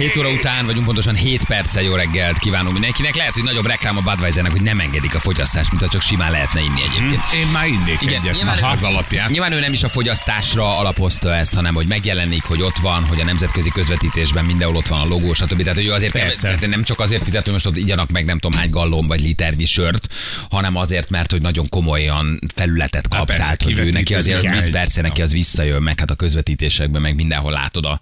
7 óra után vagyunk pontosan 7 perccel jó reggelt kívánunk mindenkinek. Lehet, hogy nagyobb reklám a Budweisernek, hogy nem engedik a fogyasztást, mint ha csak simán lehetne inni egyébként. Én már innék Igen, egyet nyilván- az alapján. Nyilván ő nem is a fogyasztásra alapozta ezt, hanem hogy megjelenik, hogy ott van, hogy a nemzetközi közvetítésben mindenhol ott van a logó, stb. Tehát, hogy ő azért Persze. tehát nem csak azért fizet, hogy most ott igyanak meg nem tudom hány gallon vagy liternyi sört, hanem azért, mert hogy nagyon komolyan felületet kap. persze, tehát, hogy ő neki azért az igen. víz, persze neki az visszajön, meg hát a közvetítésekben, meg mindenhol látod a,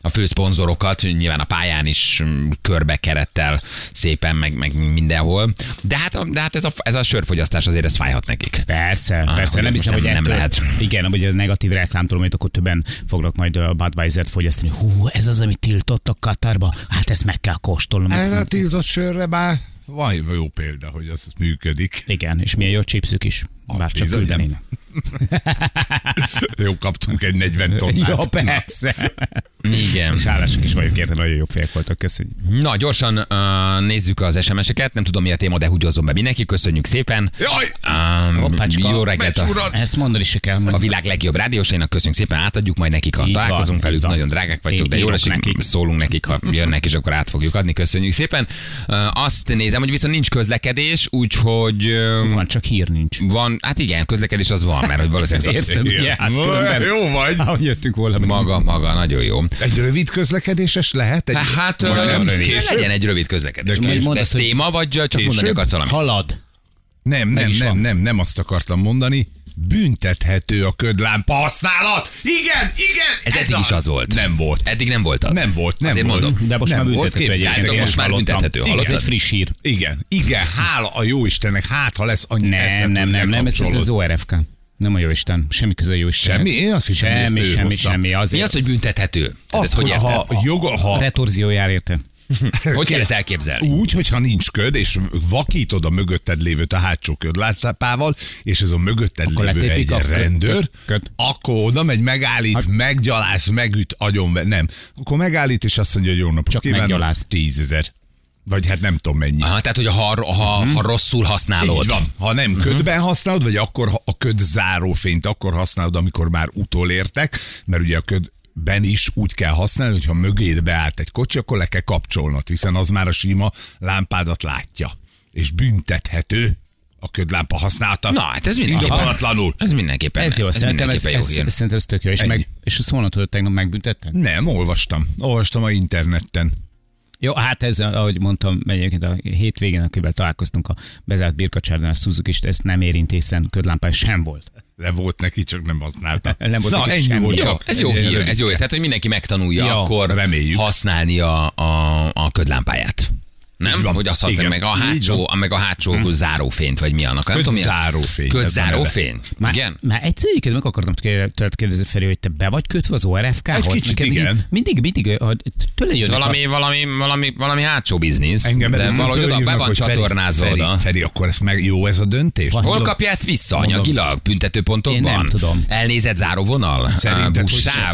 a fő szponzorokat, nyilván a pályán is mm, körbe kerettel szépen, meg, meg mindenhol. De hát, de hát ez, a, ez a sörfogyasztás azért ez fájhat nekik. Persze, Ah, persze, nem hiszem, hogy nem- nem ettől, lehet. Igen, hogy a negatív reklámtól, majd akkor többen fognak majd a Budweiser-t fogyasztani. Hú, ez az, amit tiltottak Katarba, hát ezt meg kell kóstolnom. Ez a tiltott sörre már van jó példa, hogy az működik. Igen, és milyen jó chipsük is. Bár csak bizony. küldenének. Jó, kaptunk egy 40 tonnát. Jó, persze. Igen. És hálások is vagyok érte, nagyon jó fejek voltak, köszönjük. Na, gyorsan uh, nézzük az SMS-eket. Nem tudom, mi a téma, de húgyozzon be mindenki. Köszönjük szépen. Jaj! Um, Hoppácska. jó reggelt a! Ezt mondani se kell. a világ legjobb rádiósainak. Köszönjük szépen, átadjuk majd nekik, ha Így találkozunk van, velük. van. Nagyon drágák vagytok, Én de jól írok esik, nekik. szólunk nekik, ha jönnek, és akkor át fogjuk adni. Köszönjük szépen. Uh, azt nézem, hogy viszont nincs közlekedés, úgyhogy uh, Van, csak hír nincs. van, hát igen, közlekedés az van, mert hogy valószínűleg Érted? Ja, hát különben- Jó vagy. Ahogy jöttünk volna. maga, maga, nagyon jó. Egy rövid közlekedéses lehet? Egy, Hát, ö, nem legyen egy rövid közlekedés. De de ez hogy- téma, vagy csak mondani akarsz valamit? Halad. Nem, nem, nem, nem, nem azt akartam mondani. Büntethető a ködlámpa használat. Igen, igen. Ez eddig is az volt. Nem volt. Eddig nem volt az. Nem volt, nem Azért volt. mondom. De most Nem már volt, büntethető egyébként. most már büntethető, Ez hallottad? egy friss hír. Igen, igen, hála a jó Istennek, hát ha lesz annyi Nem, eszed, nem, nem, nem, ez az ORFK. Nem a Jóisten. Semmi köze a Jóisten. Semmi? Én azt hogy semmi, semmi, semmi. Mi Azért az, hogy büntethető? Ez Azt, hogy hogy ha, joga, ha retorzió jár érte. Hogy kell ezt elképzelni? Úgy, hogyha nincs köd, és vakítod a mögötted lévőt a hátsó ködlátápával, és ez a mögötted Akkor lévő egy a köd- rendőr, köd- köd. akkor oda megy, megállít, Hát- meggyaláz, megüt, agyon, nem. Akkor megállít, és azt mondja, hogy jó napot Csak kívánok, meggyaláz. tízezer. Vagy hát nem tudom mennyi. Aha, tehát, hogy ha, ha, ha rosszul használod. Így van. Ha nem ködben használod, vagy akkor ha a köd zárófényt akkor használod, amikor már utolértek, mert ugye a ködben is úgy kell használni, hogy ha mögéd beállt egy kocsi, akkor le kell kapcsolnod, hiszen az már a sima lámpádat látja. És büntethető a ködlámpa használata. Na, hát ez mindenképpen. Ez mindenképpen. Ez jó, ez szerintem ez, mindenképpen jó ez, ez, szerintem ez tök jó. És, Ennyi. meg, és azt volna, hogy tegnap megbüntettek? Nem, olvastam. Olvastam a interneten. Jó, hát ez, ahogy mondtam, egyébként a hétvégén, akivel találkoztunk a bezárt birkacsárnál, a Suzuki, ezt nem érint, hiszen ködlámpája sem volt. Le volt neki, csak nem használta. Nem volt Na, ennyi semmi. volt Jó, csak. ez jó hír, ez jó hír. Tehát, hogy mindenki megtanulja Ja, akkor reméljük. használni a, a, a ködlámpáját. Nem? Van. Hogy azt használni, Igen. meg a hátsó, meg a hátsó zárófényt, vagy mi annak. Nem tudom, mi a- Ködzárófény. Ködzárófény. Már, Igen? Már egyszer egyébként meg akartam tőled kérdezni, Feri, hogy te be vagy kötve az ORFK-hoz? Egy kicsit Neked igen. Mindig, mindig, a- tőle Ez jönnek valami, valami, valami, valami hátsó biznisz, Engem de valahogy oda be van csatornázva Feri, oda. Feri, akkor ezt meg jó ez a döntés? Van. Hol kapja ezt vissza anyagilag? Büntetőpontokban? Nem tudom. Elnézett záróvonal? Szerinted,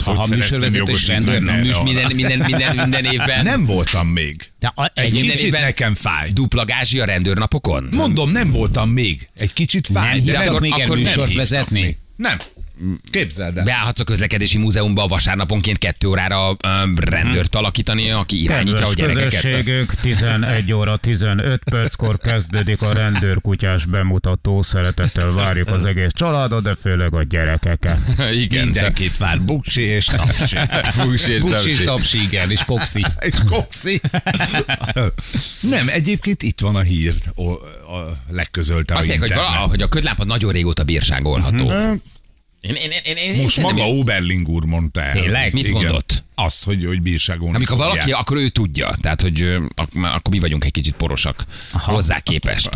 ha műsorvezető jogosítványt rendőr, minden, minden, minden, minden évben Nem voltam még. De a, Egy kicsit évben- nekem fáj. dupla gázsi a rendőrnapokon? Mondom, nem voltam még. Egy kicsit fáj. nem de akkor- még akkor műsort vezetni? még. Nem. Képzeld el. Beállhatsz a közlekedési múzeumba vasárnaponként kettő órára rendőrt alakítani, aki irányítja a gyerekeket. közösségünk, 11 óra 15 perckor kezdődik a rendőrkutyás bemutató. Szeretettel várjuk az egész családot, de főleg a gyerekeket. Igen, Mindenkit vár buksi és tapsi. Buksi és Bucsi, tapsi. tapsi, igen, és kokszi. és kokszi. nem, egyébként itt van a hír, a, a legközölte a Azt mondják, hogy, vala, hogy a ködlámpa nagyon régóta bírságolható. Én, én, én, én, én Most szerintem- maga Oberling úr mondta el. Tényleg? Mit mondott? Azt, hogy, hogy bírságolni Amikor fogják. valaki, akkor ő tudja. Tehát, hogy ak- akkor mi vagyunk egy kicsit porosak Aha. hozzá képest.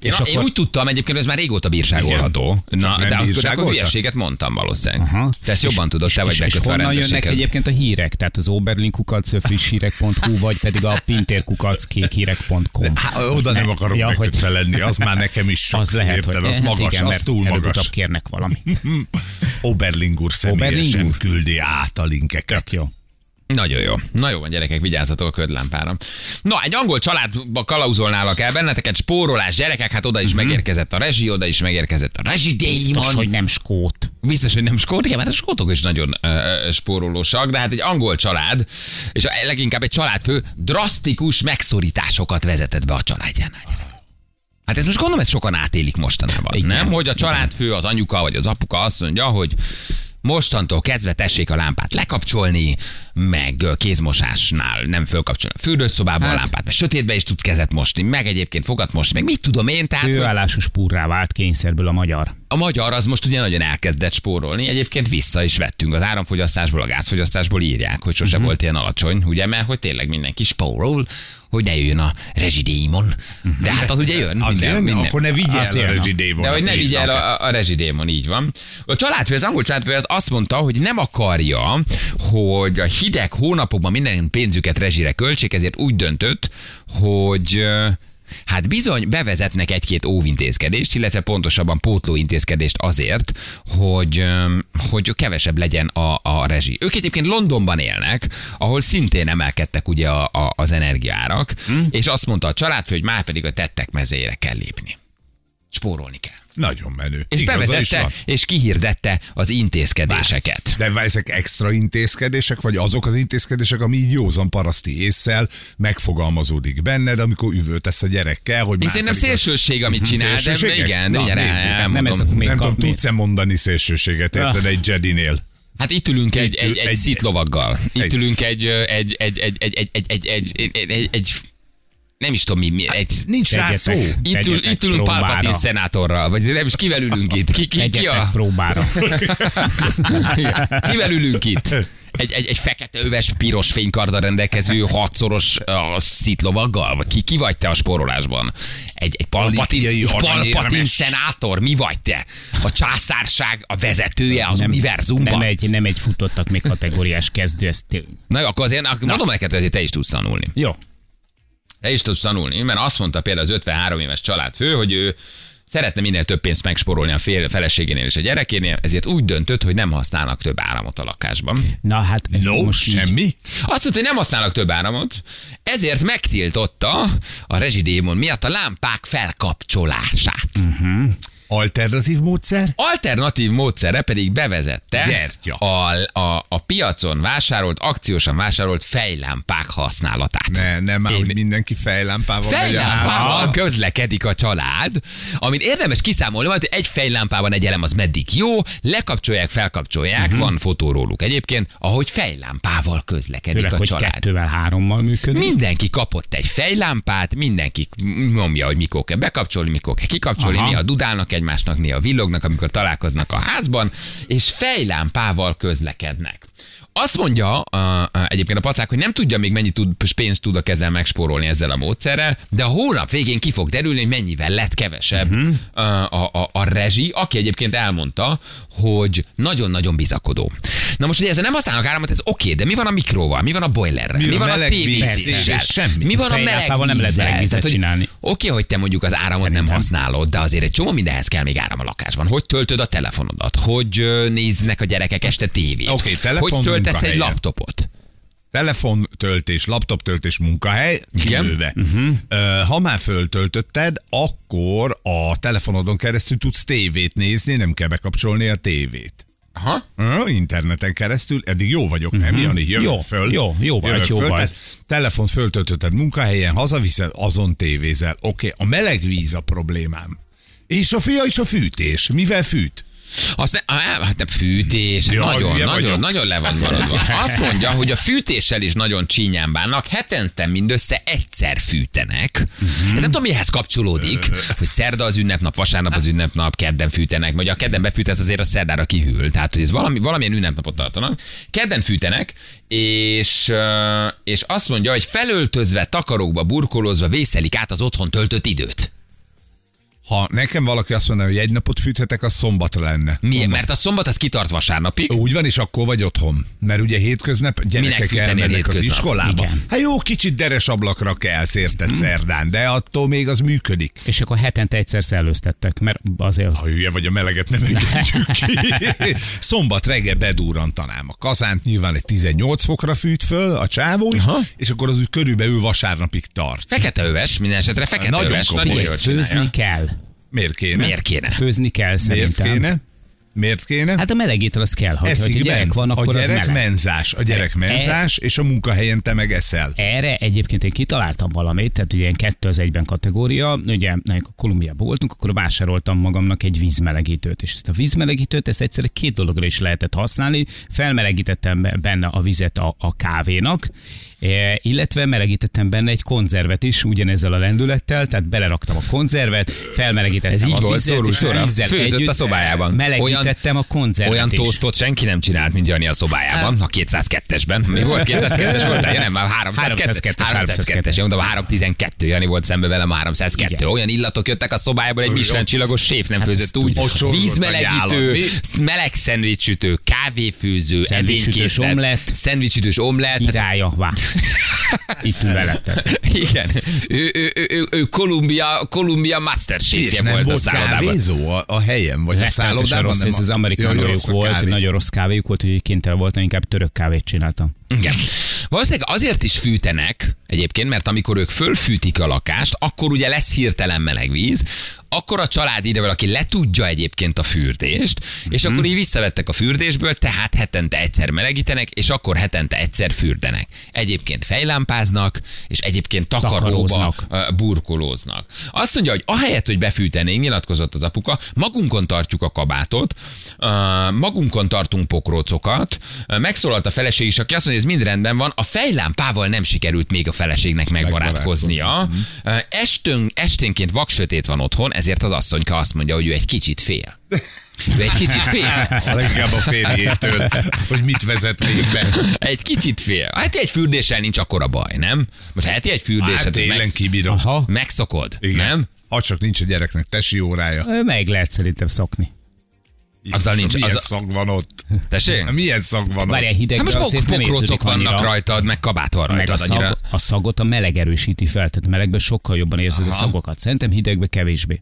Én, És én akkor- úgy tudtam egyébként, ez már régóta bírságolható. Na, nem de akkor, de akkor hülyeséget mondtam valószínűleg. Aha. Te ezt jobban tudod, te vagy és, és bekötve a honnan jönnek egyébként a hírek? Tehát az oberlinkukac frisshírek.hu, vagy pedig a pintérkukac kékhírek.com. Há, oda nem, akarok ja, hogy lenni, az már nekem is sok. az lehet, érted? hogy az eh, magas, igen, az túl magas. kérnek valami. Oberling úr személyesen Oberling úr? küldi át a linkeket. Tök jó. Nagyon jó. Na jó van, gyerekek, vigyázzatok a ködlámpára. Na, egy angol családba kalauzolnálak el benneteket, spórolás, gyerekek, hát oda is megérkezett a rezsi, oda is megérkezett a rezsi Biztos, démon. hogy nem skót. Biztos, hogy nem skót, igen, mert a skótok is nagyon ö, spórolósak, de hát egy angol család, és a- leginkább egy családfő drasztikus megszorításokat vezetett be a családjánál. gyerekek. Hát ezt most gondolom, ezt sokan átélik mostanában. Igen. Nem, hogy a családfő, az anyuka vagy az apuka azt mondja, hogy mostantól kezdve tessék a lámpát lekapcsolni, meg kézmosásnál nem fölkapcsolni a fürdőszobában hát. a lámpát, mert sötétbe is tudsz kezet mosni, meg egyébként fogat mosni, meg mit tudom én, tehát Főállású spúrrá vált kényszerből a magyar. a magyar az most ugye nagyon elkezdett spórolni, egyébként vissza is vettünk az áramfogyasztásból, a gázfogyasztásból írják, hogy sose uh-huh. volt ilyen alacsony, ugye, mert hogy tényleg mindenki spórol, hogy ne jöjjön a rezsidémon. De hát az ugye jön. Az minden, jön, minden. akkor ne el a jön, rezsidévonat. De hogy ne vigye el éjszaka. a, a rezsidémon, így van. A családfő, az angol családfő az azt mondta, hogy nem akarja, hogy a hideg hónapokban minden pénzüket rezsire költsék, ezért úgy döntött, hogy Hát bizony bevezetnek egy-két óvintézkedést, illetve pontosabban pótlóintézkedést azért, hogy, hogy kevesebb legyen a, a rezsi. Ők egyébként Londonban élnek, ahol szintén emelkedtek ugye a, a, az energiárak, hmm. és azt mondta a családfő, hogy már pedig a tettek mezére kell lépni. Spórolni kell. Nagyon menő. És Igaza bevezette, és kihirdette az intézkedéseket. De ezek extra intézkedések, vagy azok az intézkedések, ami így józan paraszti észsel megfogalmazódik benned, amikor üvöltesz a gyerekkel, hogy Én már a- szélsőség, amit csinál, de igen, Na, igen, elmondom. Nem ez Nem tudom, tudsz-e mondani szélsőséget, érted, egy Jedinél? Hát itt ülünk egy, egy, egy, egy- szitlovaggal. Itt ülünk egy, egy, egy, egy, egy, egy, egy, egy, egy, egy, egy nem is tudom mi, mi egy, Nincs rá szó. Itt, ül, itt ülünk. Palpatine szenátorral, vagy nem is kivel ülünk itt? Ki, ki, ki a... próbára. Kivel ülünk itt? Egy, egy, egy fekete öves, piros fénykarddal rendelkező hatszoros uh, szitlovaggal? Vagy ki, ki vagy te a spórolásban? Egy, egy palpatin, egy palpatin szenátor? Mi vagy te? A császárság, a vezetője az univerzumban? Nem egy, nem egy futottak még kategóriás kezdő, ez tény. Na jó, akkor azért akkor mondom neked, hogy te is tudsz tanulni. Jó. Te is tudsz tanulni, mert azt mondta például az 53 éves családfő, hogy ő szeretne minél több pénzt megsporolni a fél, feleségénél és a gyerekénél, ezért úgy döntött, hogy nem használnak több áramot a lakásban. Na hát ez No, most így- semmi? Azt mondta, hogy nem használnak több áramot, ezért megtiltotta a rezsidémon miatt a lámpák felkapcsolását. Alternatív módszer? Alternatív módszere pedig bevezette Gyertya. a, a, a piacon vásárolt, akciósan vásárolt fejlámpák használatát. Ne, nem már, Én- hogy mindenki fejlámpával Fejlámpával közlekedik a család, amit érdemes kiszámolni, hogy egy fejlámpában egy elem az meddig jó, lekapcsolják, felkapcsolják, uh-huh. van fotó róluk egyébként, ahogy fejlámpával közlekedik Főleg, a hogy család. kettővel, hárommal működik. Mindenki kapott egy fejlámpát, mindenki nyomja, hogy mikor kell bekapcsolni, mikor kell kikapcsolni, Aha. néha dudálnak egymásnak, néha villognak, amikor találkoznak a házban, és fejlámpával közlekednek. Azt mondja uh, uh, egyébként a pacák, hogy nem tudja még mennyi tud, pénzt tud a kezel megspórolni ezzel a módszerrel, de a hónap végén ki fog derülni, hogy mennyivel lett kevesebb uh-huh. uh, a, a, a rezsi, aki egyébként elmondta, hogy nagyon-nagyon bizakodó. Na most ugye ezzel nem használnak áramot, ez oké, de mi van a mikróval, mi van a boilerrel, mi, Mi a van a tévézéssel, Semmi. mi van a meleg nem lehet vízzel? meleg vizet Tehát, hogy csinálni. Oké, hogy te mondjuk az áramot nem Szerintem. használod, de azért egy csomó mindenhez kell még áram a lakásban. Hogy töltöd a telefonodat? Hogy néznek a gyerekek este tévét? Oké, telefon, Hogy töltesz egy munkahelyen. laptopot? Telefontöltés, laptoptöltés, munkahely, kilőve. Uh-huh. Ha már föltöltötted, akkor a telefonodon keresztül tudsz tévét nézni, nem kell bekapcsolni a tévét. Aha. Uh, interneten keresztül, eddig jó vagyok, nem, Jani? Jövök Jó, föl. jó, jó vagy, jó föl. vagy. Telefont föltöltötted munkahelyen, hazaviszed, azon tévézel. Oké, okay. a meleg víz a problémám. És a fia is a fűtés. Mivel fűt? Azt ne, á, hát nem fűtés, hát Ja, nagyon, nagyon, vagyok. nagyon le van maradva. Azt mondja, hogy a fűtéssel is nagyon csínyán bánnak, hetente mindössze egyszer fűtenek. Ez nem tudom, mihez kapcsolódik, hogy szerda az ünnepnap, vasárnap az ünnepnap, kedden fűtenek, vagy a kedden befűtesz, azért a szerdára kihűl. Tehát, hogy ez valami, valamilyen ünnepnapot tartanak. Kedden fűtenek, és, és azt mondja, hogy felöltözve, takarókba, burkolózva vészelik át az otthon töltött időt. Ha nekem valaki azt mondaná, hogy egy napot fűthetek, az szombatra lenne. Miért? Mert a szombat az kitart vasárnapig. Úgy van, és akkor vagy otthon. Mert ugye hétköznap gyerekek elmennek az hétköznap? iskolába. Igen. Hát jó, kicsit deres ablakra kell szérted szerdán, de attól még az működik. És akkor hetente egyszer szellőztettek, mert azért Ha hülye vagy, a meleget nem engedjük ki. Szombat reggel bedurrantanám a kazánt, nyilván egy 18 fokra fűt föl a csávó is, Aha. és akkor az úgy körülbelül vasárnapig tart. Fekete öves, minden esetre fekete Nagyon öves. Nagyon főzni kell. Miért kéne? Miért kéne? Főzni kell Miért szerintem. kéne? Miért kéne? Hát a melegétel az kell, hogy, a gyerek van, akkor a az gyerek meleg. menzás, a gyerek E- menzás, és a munkahelyen te meg eszel. Erre egyébként én kitaláltam valamit, tehát ugye ilyen kettő az egyben kategória, ugye amikor Kolumbiában voltunk, akkor vásároltam magamnak egy vízmelegítőt, és ezt a vízmelegítőt ezt egyszerre két dologra is lehetett használni, felmelegítettem be- benne a vizet a, a kávénak, illetve melegítettem benne egy konzervet is, ugyanezzel a lendülettel, tehát beleraktam a konzervet, felmelegítettem Ez így a volt, vizet, és szóra. vízzel Főzött a együtt szobájában. Melegítettem a konzervet Olyan is. senki nem csinált, mint Jani a szobájában, a 202-esben. Mi volt? 202-es volt? Ja, nem, már 302 302-es, 302-es. Én mondom, 312. Jani volt szembe velem, 302. Igen. Olyan illatok jöttek a szobájából, egy Michelin csillagos séf nem főzött úgy. a Vízmelegítő, meleg szendvicsütő, kávéfőző, edénykészlet. Szendvicsütős omlett. Királya, vá. Itt veletted. Igen. Ő, ő, ő, ő, ő Kolumbia, Kolumbia És masterchefje nem volt a volt szállodában. kávézó a, a helyen, vagy a Rettenetesen szállodában? rossz, nem ez a- az Jaj, amerikánójuk rossz a volt, kávé. nagyon rossz kávéjuk volt, hogy kénytelen voltam, inkább török kávét csináltam. Igen. Valószínűleg azért is fűtenek egyébként, mert amikor ők fölfűtik a lakást, akkor ugye lesz hirtelen meleg víz, akkor a család ide valaki letudja egyébként a fürdést, és Mhm. akkor így visszavettek a fürdésből, tehát hetente egyszer melegítenek, és akkor hetente egyszer fürdenek. Egyébként fejlámpáznak, és egyébként takaróba burkolóznak. Azt mondja, hogy ahelyett, hogy befűtenénk, nyilatkozott az apuka, magunkon tartjuk a kabátot, magunkon tartunk pokrócokat, megszólalt a feleség is, aki azt mondja, hogy ez mind rendben van, a fejlámpával nem sikerült még a feleségnek megbarátkoznia. Estön, esténként vaksötét van otthon, ezért az asszonyka azt mondja, hogy ő egy kicsit fél. Ő egy kicsit fél. Leginkább a férjétől, hogy mit vezet még be. Egy kicsit fél. Hát egy fürdéssel nincs akkora baj, nem? Most heti egy fürdéset, Hát télen megsz- kibírom. Aha. megszokod, Igen. nem? Ha csak nincs a gyereknek tesi órája. Meg lehet szerintem szokni. Azzal nincs- Milyen az- szag van ott? Tessék? Milyen szag van Várjál, ott? hidegben Hát most pok- pokrócok vannak annyira. rajtad, meg kabát van Meg a, rajtad. Annyira... szag, a szagot a meleg erősíti fel, tehát melegben sokkal jobban érzed a szagokat. Szerintem hidegben kevésbé.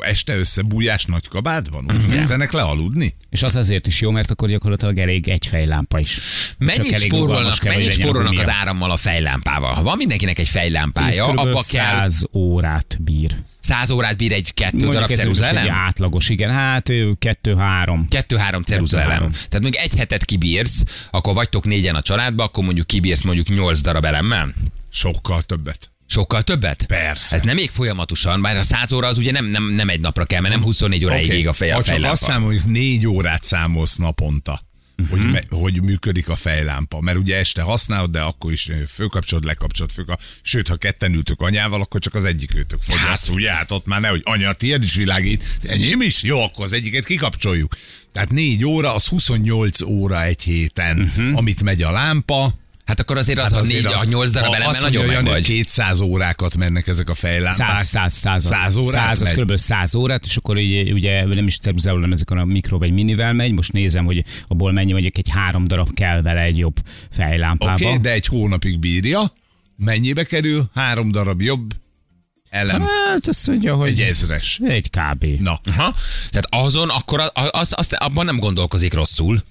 Este összebújás nagy kabátban? Úgy kezdenek le aludni? És az azért is jó, mert akkor gyakorlatilag elég egy fejlámpa is. Mennyit spórolnak, kell, mennyit spórolnak az árammal a fejlámpával? Ha van mindenkinek egy Ez fejlámpája, abba kell 100 órát bír. 100 órát bír egy kettő darab Mondjuk ez ceruza elem? átlagos, igen. Hát kettő-három. Kettő-három ceruza elem. Tehát mondjuk egy hetet kibírsz, akkor vagytok négyen a családba, akkor mondjuk kibírsz mondjuk nyolc darab elemmel. Sokkal többet. Sokkal többet? Persze. Ez nem még folyamatosan, bár a 100 óra az ugye nem, nem, nem egy napra kell, mert nem 24 óráig Oké, ég a fej, a csak azt számoljuk, négy órát számolsz naponta. Mhm. Hogy, me, hogy működik a fejlámpa. Mert ugye este használod, de akkor is fölkapcsolod, lekapcsolod, fölkapcsolod. Sőt, ha ketten ültök anyával, akkor csak az egyik őtök fogyaszt. Hát, ugye, hát ott már nehogy anya, tiéd is világít, enyém is? Jó, akkor az egyiket kikapcsoljuk. Tehát négy óra, az 28 óra egy héten, uh-huh. amit megy a lámpa. Hát akkor azért az Hát a azért négy, a nyolc darab elemmel nagyon meg vagy. 200 órákat mennek ezek a fejlámpák. 100, 100, 100, 100 órát Száz, megy? kb. 100 órát, és akkor így, ugye nem is ceruzául, hanem ezeken a mikro vagy minivel megy. Most nézem, hogy abból mennyi, mondjuk egy három darab kell vele egy jobb fejlámpába. Oké, okay, de egy hónapig bírja. Mennyibe kerül? Három darab jobb elem. Hát azt mondja, hogy Egy ezres. egy kb. Na, Aha. Tehát azon akkor az, az, az, abban nem gondolkozik rosszul.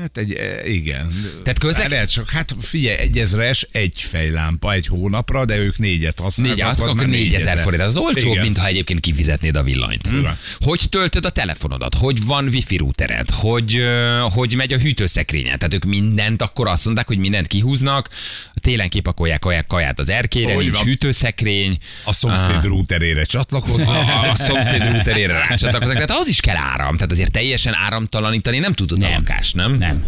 Hát egy, e, igen. Tehát közlek- Hát lehet csak, hát figyelj, egy ezres, egy fejlámpa egy hónapra, de ők négyet használnak. Négy, akkor már 4000 forint. Az olcsóbb, Igen. mint ha egyébként kifizetnéd a villanyt. Hm? Hogy töltöd a telefonodat? Hogy van wifi routered? Hogy, hogy megy a hűtőszekrényed? Tehát ők mindent akkor azt mondták, hogy mindent kihúznak, télen kipakolják kaják- kaját az erkére, Hogy nincs van. hűtőszekrény, A szomszéd routerére csatlakozva. a, a szomszéd routerére rácsatlakoznak. Tehát az is kell áram. Tehát azért teljesen áramtalanítani nem tudod a Nem. lakást, nem? Nem.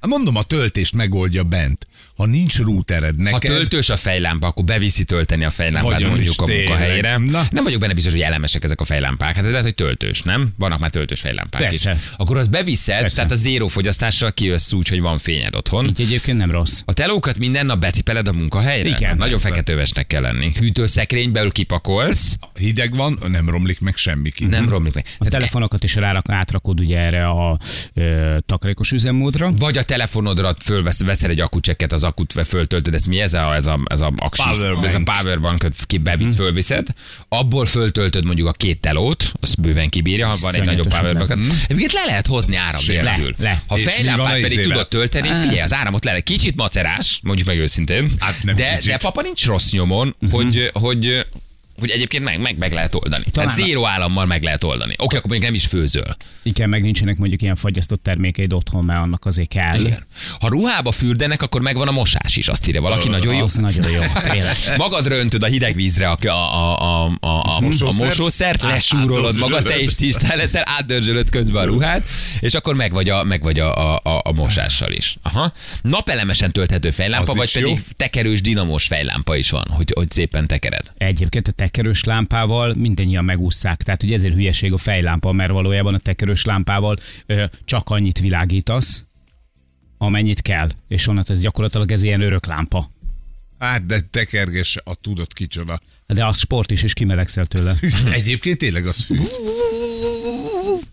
Hát Mondom, a töltést megoldja bent. Ha nincs routered Ha neked, töltős a fejlámpa, akkor beviszi tölteni a fejlámpát Vagy az mondjuk a munkahelyére. tényleg. Na. Nem vagyok benne biztos, hogy elemesek ezek a fejlámpák. Hát ez lehet, hogy töltős, nem? Vannak már töltős fejlámpák Persze. is. Akkor az beviszed, Persze. tehát a zéró fogyasztással kijössz úgy, hogy van fényed otthon. Így egyébként nem rossz. A telókat minden nap becipeled a munkahelyre? Igen, Nagyon persze. feketővesnek kell lenni. Hűtőszekrényből kipakolsz, hideg van, nem romlik meg semmi ki. nem romlik meg. A Tehát telefonokat is rárak, átrakod ugye erre a ö, takarékos üzemmódra. vagy a telefonodra fölvesz, veszel egy akkucsekket, az akut föltöltöd, ez mi? Ez a, ez a, ez a, aksis, Powerbank. ez a powerbankot ki bevisz, fölviszed, abból föltöltöd mondjuk a két telót, az bőven kibírja, ha van egy nagyobb powerbank. Egyébként le lehet hozni áram nélkül. Ha fejlámpát pedig tudod tölteni, figyelj, az áramot le. Kicsit macerás, mondjuk meg őszintén, Hát de, de papa nincs rossz nyomon, hogy, hogy hogy egyébként meg, meg, meg lehet oldani. Talán Tehát a- zéró állammal meg lehet oldani. Oké, akkor még nem is főzöl. Igen, meg nincsenek mondjuk ilyen fagyasztott termékeid otthon, mert annak azért kell. Igen. Ha ruhába fürdenek, akkor megvan a mosás is, azt írja valaki, nagyon jó. Az nagyon jó. Magad röntöd a hideg vízre a, a, a, a, a, a, a Mosószert? mosószert, lesúrolod magad, te is tisztán leszel, átdörzsölöd közben a ruhát, és akkor meg vagy a, meg vagy a, a, a, a mosással is. Aha. Napelemesen tölthető fejlámpa, Az vagy pedig jó. tekerős dinamos fejlámpa is van, hogy, hogy szépen tekered. Egyébként a tekerős lámpával mindannyian megúszszák. Tehát, hogy ezért hülyeség a fejlámpa, mert valójában a tekerős lámpával ö, csak annyit világítasz, amennyit kell. És onnantól ez gyakorlatilag ez ilyen örök lámpa. Hát, de tekerges a tudod kicsoda. De az sport is, és kimelegszel tőle. Egyébként tényleg az fű.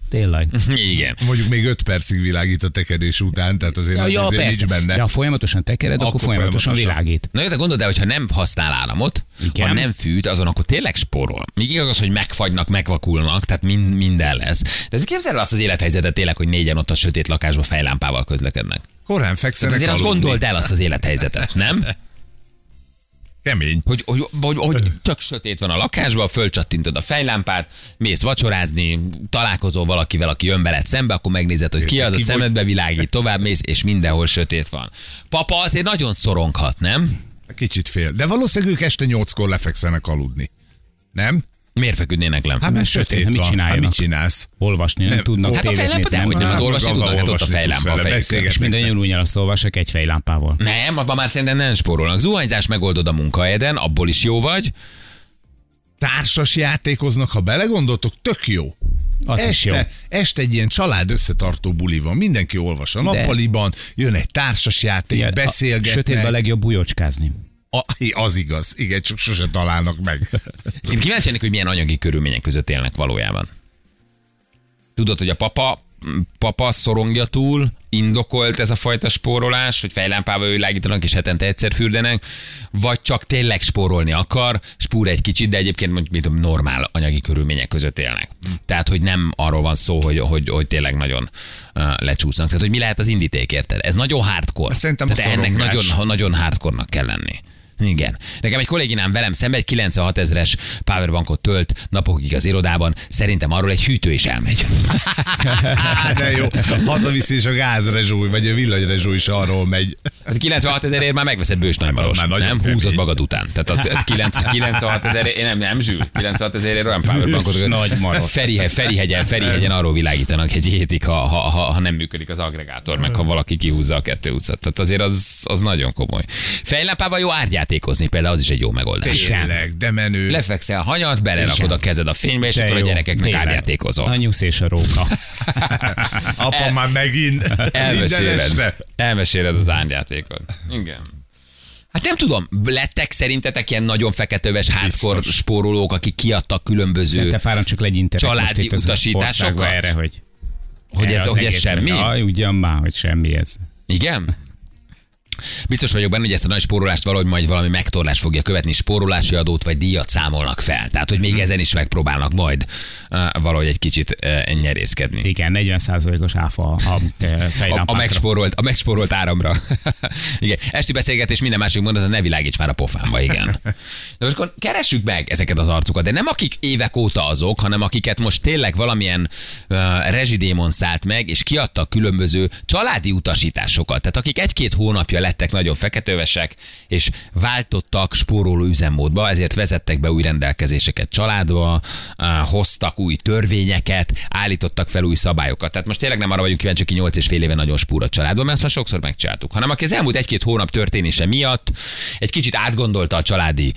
Tényleg. Igen. Mondjuk még 5 percig világít a tekerés után, tehát azért, Ja, ja, azért nincs persze. benne. De ha folyamatosan tekered, akkor, Akkor folyamatosan folyamatosan. világít. Na jó, de gondold el, hogy ha nem használ áramot, Igen. ha nem fűt, azon akkor tényleg spórol. Még igaz, az, hogy megfagynak, megvakulnak, tehát mind, minden lesz. De ez képzeld el azt az élethelyzetet tényleg, hogy négyen ott a sötét lakásban fejlámpával közlekednek. Korán Tehát fekszenek azért azt gondold el azt az élethelyzetet, nem? Kemény. Hogy, hogy, hogy, hogy tök sötét van a lakásban, fölcsattintod a fejlámpát, mész vacsorázni, találkozol valakivel, aki jön veled szembe, akkor megnézed, hogy ki az a szemedbe világít, tovább mész, és mindenhol sötét van. Papa azért nagyon szoronghat, nem? Kicsit fél. De valószínűleg ők este nyolckor lefekszenek aludni. Nem? Miért feküdnének le? Hát mert sötét, sötét mit van. Hát csináljanak? mit csinálsz? Olvasni nem, Nem, tudnak Hát a nézni. de hogy nem, hát olvasni tudnak, hát ott a fejlámpa. És minden nyúlúnyal azt olvasok egy fejlámpával. Nem, abban már szerintem nem spórolnak. Zuhanyzás megoldod a munkahelyeden, abból is jó vagy. Társas játékoznak, ha belegondoltok, tök jó. Az is jó. este, este egy ilyen család összetartó buli van, mindenki olvas a nappaliban, jön egy társas játék, Igen, a beszélgetnek. Sötétben a legjobb bujócskázni. A, az igaz, igen, csak sose találnak meg. Én kíváncsi lennék, hogy milyen anyagi körülmények között élnek valójában. Tudod, hogy a papa, papa szorongja túl, indokolt ez a fajta spórolás, hogy fejlámpával világítanak és hetente egyszer fürdenek, vagy csak tényleg spórolni akar, spúr egy kicsit, de egyébként mondjuk mit tudom, normál anyagi körülmények között élnek. Tehát, hogy nem arról van szó, hogy, hogy, hogy tényleg nagyon uh, lecsúsznak. Tehát, hogy mi lehet az indíték, érted? Ez nagyon hardcore. Szerintem Tehát ennek nagyon, nagyon hardcore-nak kell lenni. Igen. Nekem egy kolléginám velem szemben egy 96 ezeres powerbankot tölt napokig az irodában. Szerintem arról egy hűtő is elmegy. De jó, hazaviszi és a gázrezsúj, vagy a villanyrezsúj is arról megy. Hát 96 ezerért már megveszed bős nagymaros. nagyon Nem kemény. húzod magad után. Tehát az 9, 96 ezerért, én nem, nem zsűl. 96 ezerért olyan powerbankot. Nagymaros. Ferihe, Ferihegyen, Ferihegyen arról világítanak egy hétig, ha, ha, ha, ha, nem működik az agregátor, meg ha valaki kihúzza a kettő utcát. Tehát azért az, az nagyon komoly. Fejlámpával jó árgyátékozni, például az is egy jó megoldás. Tényleg, de menő. Lefekszel hanyat, belerakod a kezed a fénybe, és De akkor a jó, gyerekeknek tényleg. árjátékozol. A nyusz és a róka. Apa már megint. Elmeséled. Elmeséled az árjátékot. Igen. Hát nem tudom, lettek szerintetek ilyen nagyon feketőves hardcore spórolók, akik kiadtak különböző, csak Családi utasításokat? erre, hogy hogy ez, az hogy ez semmi? Ja, ugyan már, hogy semmi ez. Igen? Biztos vagyok benne, hogy ezt a nagy spórolást valahogy majd valami megtorlás fogja követni, spórolási adót vagy díjat számolnak fel. Tehát, hogy még ezen is megpróbálnak majd uh, valahogy egy kicsit uh, nyerészkedni. Igen, 40%-os áfa a, a A, a, megspórolt, a megspórolt áramra. igen. Esti beszélgetés minden másik mondat, ne világíts már a pofámba, igen. De most akkor keressük meg ezeket az arcokat, de nem akik évek óta azok, hanem akiket most tényleg valamilyen uh, rezsidémon szállt meg, és kiadtak különböző családi utasításokat. Tehát akik egy-két hónapja lettek nagyon feketővesek, és váltottak spóroló üzemmódba, ezért vezettek be új rendelkezéseket családba, hoztak új törvényeket, állítottak fel új szabályokat. Tehát most tényleg nem arra vagyunk kíváncsi, aki 8 és fél éve nagyon spúrott családban, mert ezt már sokszor megcsináltuk, hanem aki az elmúlt egy-két hónap történése miatt egy kicsit átgondolta a családi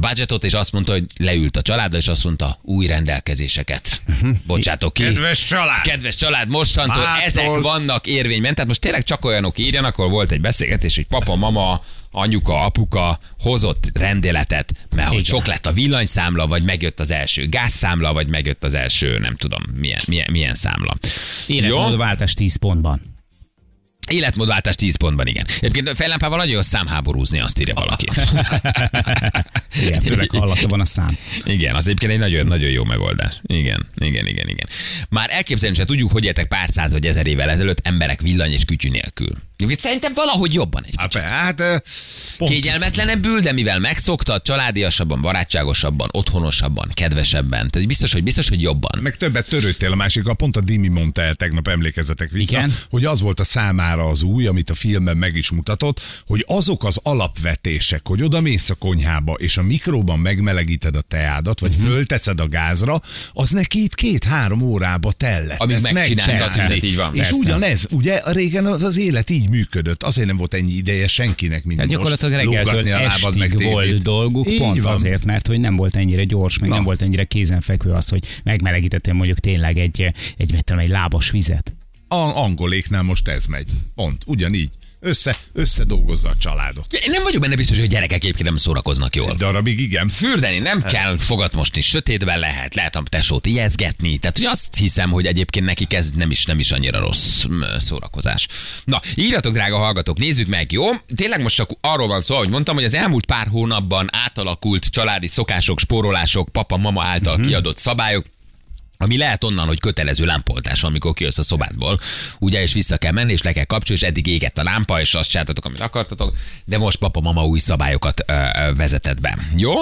budgetot, és azt mondta, hogy leült a családdal, és azt mondta, új rendelkezéseket. Bocsátok ki. Kedves család! Kedves család, mostantól Mától- ezek vannak érvényben. Tehát most tényleg csak olyanok írjanak, ahol volt egy beszélgetés, hogy papa, mama, anyuka, apuka hozott rendeletet, mert hogy sok lett a villanyszámla, vagy megjött az első gázszámla, vagy megjött az első, nem tudom, milyen, milyen, milyen számla. Életmódváltás 10 pontban. Életmódváltás 10 pontban, igen. Egyébként a fejlámpával nagyon jó számháborúzni, azt írja valaki. Igen, főleg ha alatta van a szám. Igen, az egyébként egy nagyon, nagyon jó megoldás. Igen, igen, igen, igen. Már elképzelni sem tudjuk, hogy éltek pár száz vagy ezer évvel ezelőtt emberek villany és kütyű nélkül. Szerintem valahogy jobban egy Hát, kicsit. hát pont Kényelmetlenebbül, de mivel megszoktad, családiasabban, barátságosabban, otthonosabban, kedvesebben. Tehát biztos, hogy biztos, hogy jobban. meg többet törődtél a másik, a pont a Dimi mondta el tegnap, emlékezzetek vissza, Igen. hogy az volt a számára az új, amit a filmben meg is mutatott, hogy azok az alapvetések, hogy oda mész a konyhába, és a mikróban megmelegíted a teádat, vagy uh-huh. fölteszed a gázra, az neki itt két-három órába tellett. Amíg Ezt megcsinálta a megcsinálni. tüzet, így van, És persze. ugyanez, ugye régen az az élet így működött, azért nem volt ennyi ideje senkinek, mint most. gyakorlatilag reggeltől a lábad, meg estig volt tévét. dolguk, Így pont van. azért, mert hogy nem volt ennyire gyors, meg Na. nem volt ennyire kézenfekvő az, hogy megmelegítettél mondjuk tényleg egy, egy, tudom, egy lábas vizet. A angoléknál most ez megy. Pont, ugyanígy. Össze, összedolgozza a családot. Én nem vagyok benne biztos, hogy a gyerekek egyébként nem szórakoznak jól. Egy darabig igen. Fürdeni nem Hát. kell fogat mosni, sötétben lehet, lehet a tesót ijeszgetni, tehát hogy azt hiszem, hogy egyébként nekik ez nem is, nem is annyira rossz szórakozás. Na, írjatok, drága hallgatók, nézzük meg, jó? Tényleg most csak arról van szó, hogy mondtam, hogy az elmúlt pár hónapban átalakult családi szokások, spórolások, papa-mama által Mhm. uh-huh. kiadott szabályok, ami lehet onnan, hogy kötelező lámpoltás, amikor kijössz a szobádból, ugye, és vissza kell menni, és le kell kapcsolni, és eddig égett a lámpa, és azt csináltatok, amit akartatok, de most papa-mama új szabályokat ö, ö, vezetett be. Jó?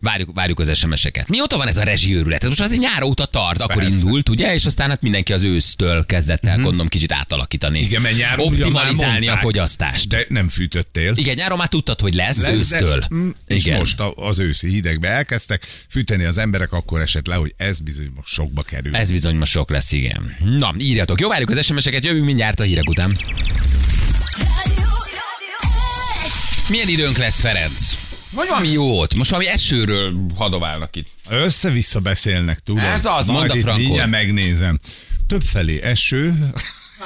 Várjuk, várjuk az SMS-eket. Mióta van ez a rezsiőrület? Ez most azért nyár óta tart, akkor Persze. indult, ugye, és aztán hát mindenki az ősztől kezdett el, gondolom, kicsit átalakítani. Igen, mert nyáron Optimalizálni a mondták. fogyasztást. De nem fűtöttél. Igen, nyáron már tudtad, hogy lesz, lesz ősztől. De, mm, és Igen. most a- az őszi hidegbe elkezdtek fűteni az emberek, akkor esett le, hogy ez bizony most sokba kerül. Ez bizony most sok lesz, igen. Na, írjatok. Jó, várjuk az SMS-eket, jövünk mindjárt a hírek után. Milyen időnk lesz, Ferenc? Vagy valami jót? Most valami esőről hadoválnak itt. Össze-vissza beszélnek, tudod? Ez az, Majd mondd a. Mindjárt megnézem. Többfelé eső,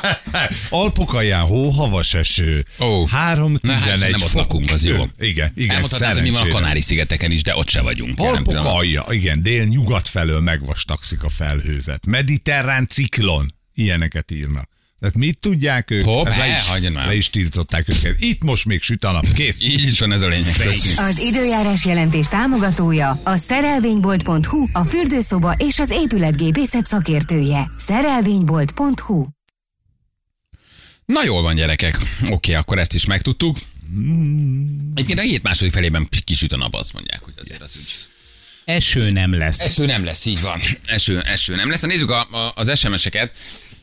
Alpok alján hó, havas eső. Ó. 3 Na, hát, 11 nem ott lakunk, az jó. Igen, igen, Elmondhatnád, hogy mi van a. Kanári-szigeteken is, de ott se vagyunk. jelen Alpok pillanatban. alja, igen, dél-nyugat felől megvastagszik a felhőzet. Mediterrán ciklon, ilyeneket írnak. Tehát mit tudják ők? Hopp, Hát le, is, le is tiltották őket. Itt most még süt a nap, kész. Így is van ez a lényeg. Köszönjük. Az időjárás jelentés támogatója a szerelvénybolt.hu, a fürdőszoba és az épületgépészet szakértője. Szerelvénybolt.hu Na jól van, gyerekek. Oké, akkor ezt is megtudtuk. Egyébként a hét második felében kisüt a nap, azt mondják, hogy azért az úgy. Eső nem lesz. Eső nem lesz, így van. Eső, eső nem lesz. Na nézzük a, a, az SMS-eket.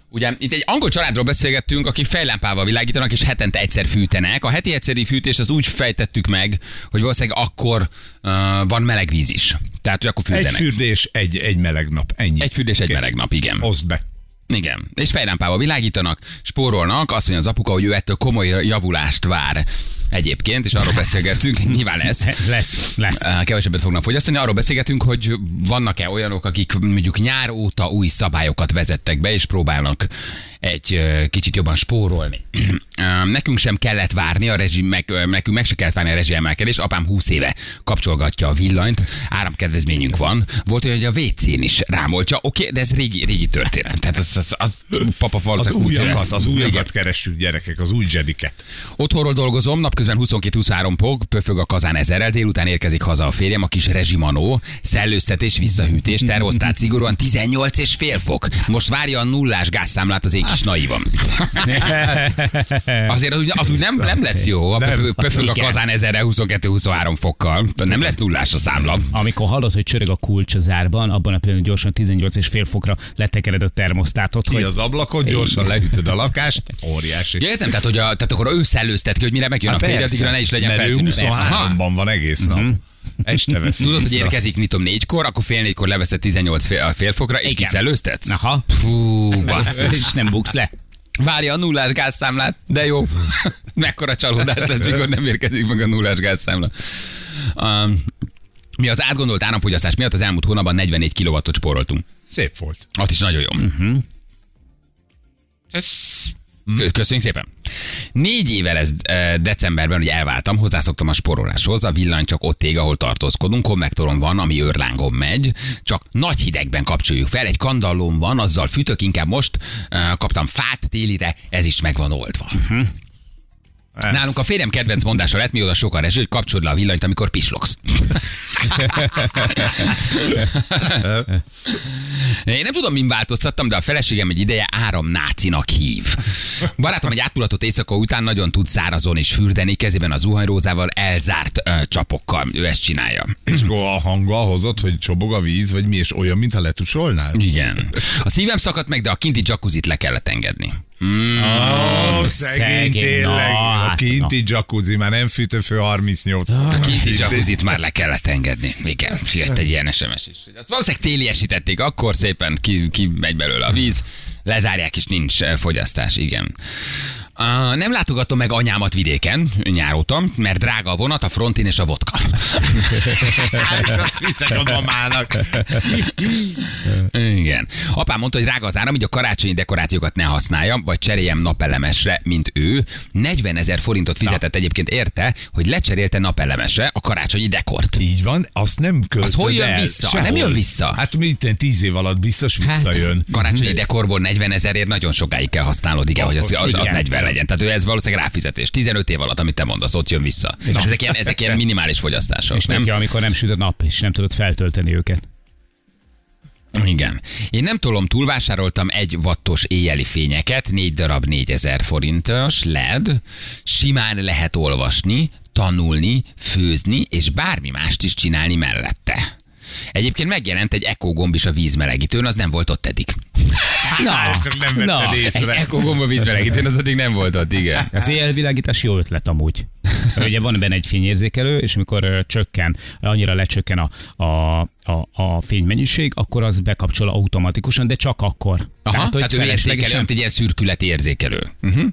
Ugye itt egy angol családról beszélgettünk, akik fejlámpával világítanak, és hetente egyszer fűtenek. A heti egyszeri fűtést az úgy fejtettük meg, hogy valószínűleg akkor uh, van meleg víz is. Tehát, hogy akkor Egy fűtenek. fürdés, egy, egy meleg nap, ennyi. Egy fürdés, egy meleg nap, igen. Hozd be. Igen, és fejlámpával világítanak, spórolnak, azt mondja az apuka, hogy ő ettől komoly javulást vár egyébként, és arról beszélgettünk, nyilván lesz. Lesz, lesz. Kevesebbet fognak fogyasztani. Arról beszélgetünk, hogy vannak-e olyanok, akik mondjuk nyár óta új szabályokat vezettek be, és próbálnak egy kicsit jobban spórolni. Nekünk sem kellett várni a rezsi, meg, nekünk meg se kellett várni a rezsi emelkedés. Apám 20 éve kapcsolgatja a villanyt, áramkedvezményünk van. Volt olyan, hogy a WC-n is rámoltja. Oké, de ez régi, régi történet. Tehát az, az, az, papa Az valószínűleg 20 éve. újakat, az újakat keressük gyerekek, az új jediket. Otthonról dolgozom, napközben 22-23 fok, pöfög a kazán ezerrel, délután érkezik haza a férjem, a kis rezsimanó, szellőztetés, visszahűtés, termosztát szigorúan 18 és fél fok. Most várja a nullás gázszámlát az én kis naívan. Azért az úgy, az úgy nem, nem lesz jó. A pöfög, pöfög a kazán 1000 22-23 fokkal. Nem lesz nullás a számla. Amikor hallod, hogy csörög a kulcs az árban, abban a pillanatban gyorsan 18 és fél fokra letekered a termosztátot, Ki hogy az ablakot, gyorsan leütöd a lakást, óriási. Ja, értem, tehát, hogy a, tehát akkor ő szellőztet ki, hogy mire megjön a fél, addigra ne is legyen Hát feltűnő. Aha. 23-ban van egész nap. Este veszi Tudod, hogy vissza. érkezik, mit tudom, négykor, akkor fél négykor leveszed 18 fél, félfokra, és Igen. kiszellőztetsz? Aha. Fú, basszus. és nem buksz le. Várja a nullás gázszámlát, de jó. Mekkora csalódás lesz, mikor nem érkezik meg a nullás gázszámla. Um, mi az átgondolt áramfogyasztás miatt az elmúlt hónapban 44 kW-ot spóroltunk. Szép volt. Az is nagyon jó. Uh-huh. Ez... Köszönjük szépen. Négy évvel ez decemberben, hogy elváltam, hozzászoktam a sporoláshoz, a villany csak ott ég, ahol tartózkodunk, konvektoron van, ami őrlángon megy, csak nagy hidegben kapcsoljuk fel, egy kandallóm van, azzal fűtök, inkább most kaptam fát télire, ez is meg van oldva. Uh-huh. Nálunk a férjem kedvenc mondása lett, mióta sokan eső, hogy kapcsolod le a villanyt, amikor pislogsz. Én nem tudom, min változtattam, de a feleségem egy ideje áram nácinak hív. Barátom egy átmulatott éjszaka után nagyon tud szárazon és fürdeni, kezében a zuhanyrózával elzárt ö, csapokkal. Ő ezt csinálja. És a hanggal hozott, hogy csobog a víz, vagy mi, és olyan, mintha letusolnál? Igen. A szívem szakadt meg, de a kinti jacuzzit le kellett engedni. Ó, szegény szegény, tényleg. na, A hát, kinti jacuzzi, már nem fűtőfő 38 A kinti jacuzzit már le kellett engedni. Igen, jött egy ilyen SMS is. Azt valószínűleg téliesítették, akkor szépen ki, ki megy belőle a víz, lezárják és nincs eh, fogyasztás, igen. Uh, nem látogatom meg anyámat vidéken, nyáróta, mert drága a vonat, a frontin és a vodka. Hát, azt visszakom mamának. Igen. Apám mondta, hogy drága az áram, hogy a karácsonyi dekorációkat ne használjam, vagy cseréljem napelemesre, mint ő. 40 ezer forintot fizetett Na. egyébként érte, hogy lecserélte napelemesre a karácsonyi dekort. Így van, azt nem költöd Az hogy jön vissza? Sehol. Nem jön vissza. Hát minden 10 év alatt biztos hát, visszajön. Hát, karácsonyi dekorból 40 ezerért nagyon sokáig kell használnod, igen, hogy az, az, az 40 legyen. Tehát ő ez valószínűleg ráfizetés. 15 év alatt, amit te mondasz, ott jön vissza. És, és ezek, ilyen, ezek ilyen minimális fogyasztások. És nem? neki, amikor nem süt a nap, és nem tudod feltölteni őket. Igen. Én nem tolom túlvásároltam egy wattos éjjeli fényeket, négy darab 4000 forintos LED, simán lehet olvasni, tanulni, főzni, és bármi mást is csinálni mellette. Egyébként megjelent egy Eco gomb is a vízmelegítőn, az nem volt ott eddig. Na, csak nem vetted na, Egy észre. Eco gomb a vízmelegítőn, az addig nem volt ott, igen. Az éjjelvilágítás jó ötlet amúgy. Ugye van benne egy fényérzékelő, és amikor csökken, annyira lecsökken a, a, a, a fénymennyiség, akkor az bekapcsol automatikusan, de csak akkor. Aha, tehát, hogy tehát ő érzékelő, mint egy ilyen szürkületi érzékelő. Uh-huh.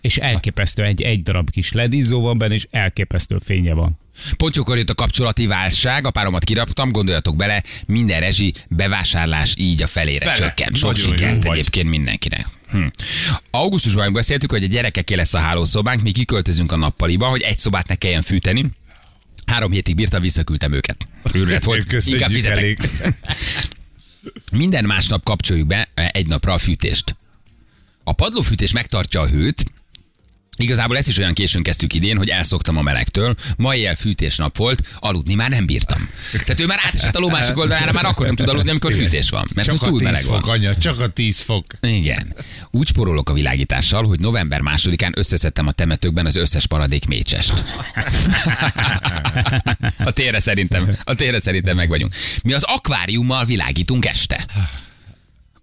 És elképesztő, egy, egy darab kis ledízó van benne, és elképesztő fénye van. Pontyókor jött a kapcsolati válság, a páromat kiraptam, gondoljatok bele, minden rezsi, bevásárlás így a felére Fele. csökkent. Sok Nagyon sikert vagy. egyébként mindenkinek. Hm. Augusztusban beszéltük, hogy a gyerekeké lesz a hálószobánk, mi kiköltözünk a nappaliba, hogy egy szobát ne kelljen fűteni. Három hétig bírtam, visszaküldtem őket. Őrület volt, Köszönjük inkább fizetek. elég. Minden másnap kapcsoljuk be egy napra a fűtést. A padlófűtés megtartja a hőt, Igazából ezt is olyan későn kezdtük idén, hogy elszoktam a melegtől, ma éjjel fűtésnap volt, aludni már nem bírtam. Tehát ő már átesett a ló másik oldalára, már akkor nem tud aludni, amikor fűtés van, mert Csak csak a túl 10 meleg van. fok, anya, csak a 10 fok. Igen. Úgy sporolok a világítással, hogy november másodikán összeszedtem a temetőkben az összes paradék mécsest. A térre szerintem, a térre szerintem meg vagyunk. Mi az akváriummal világítunk este.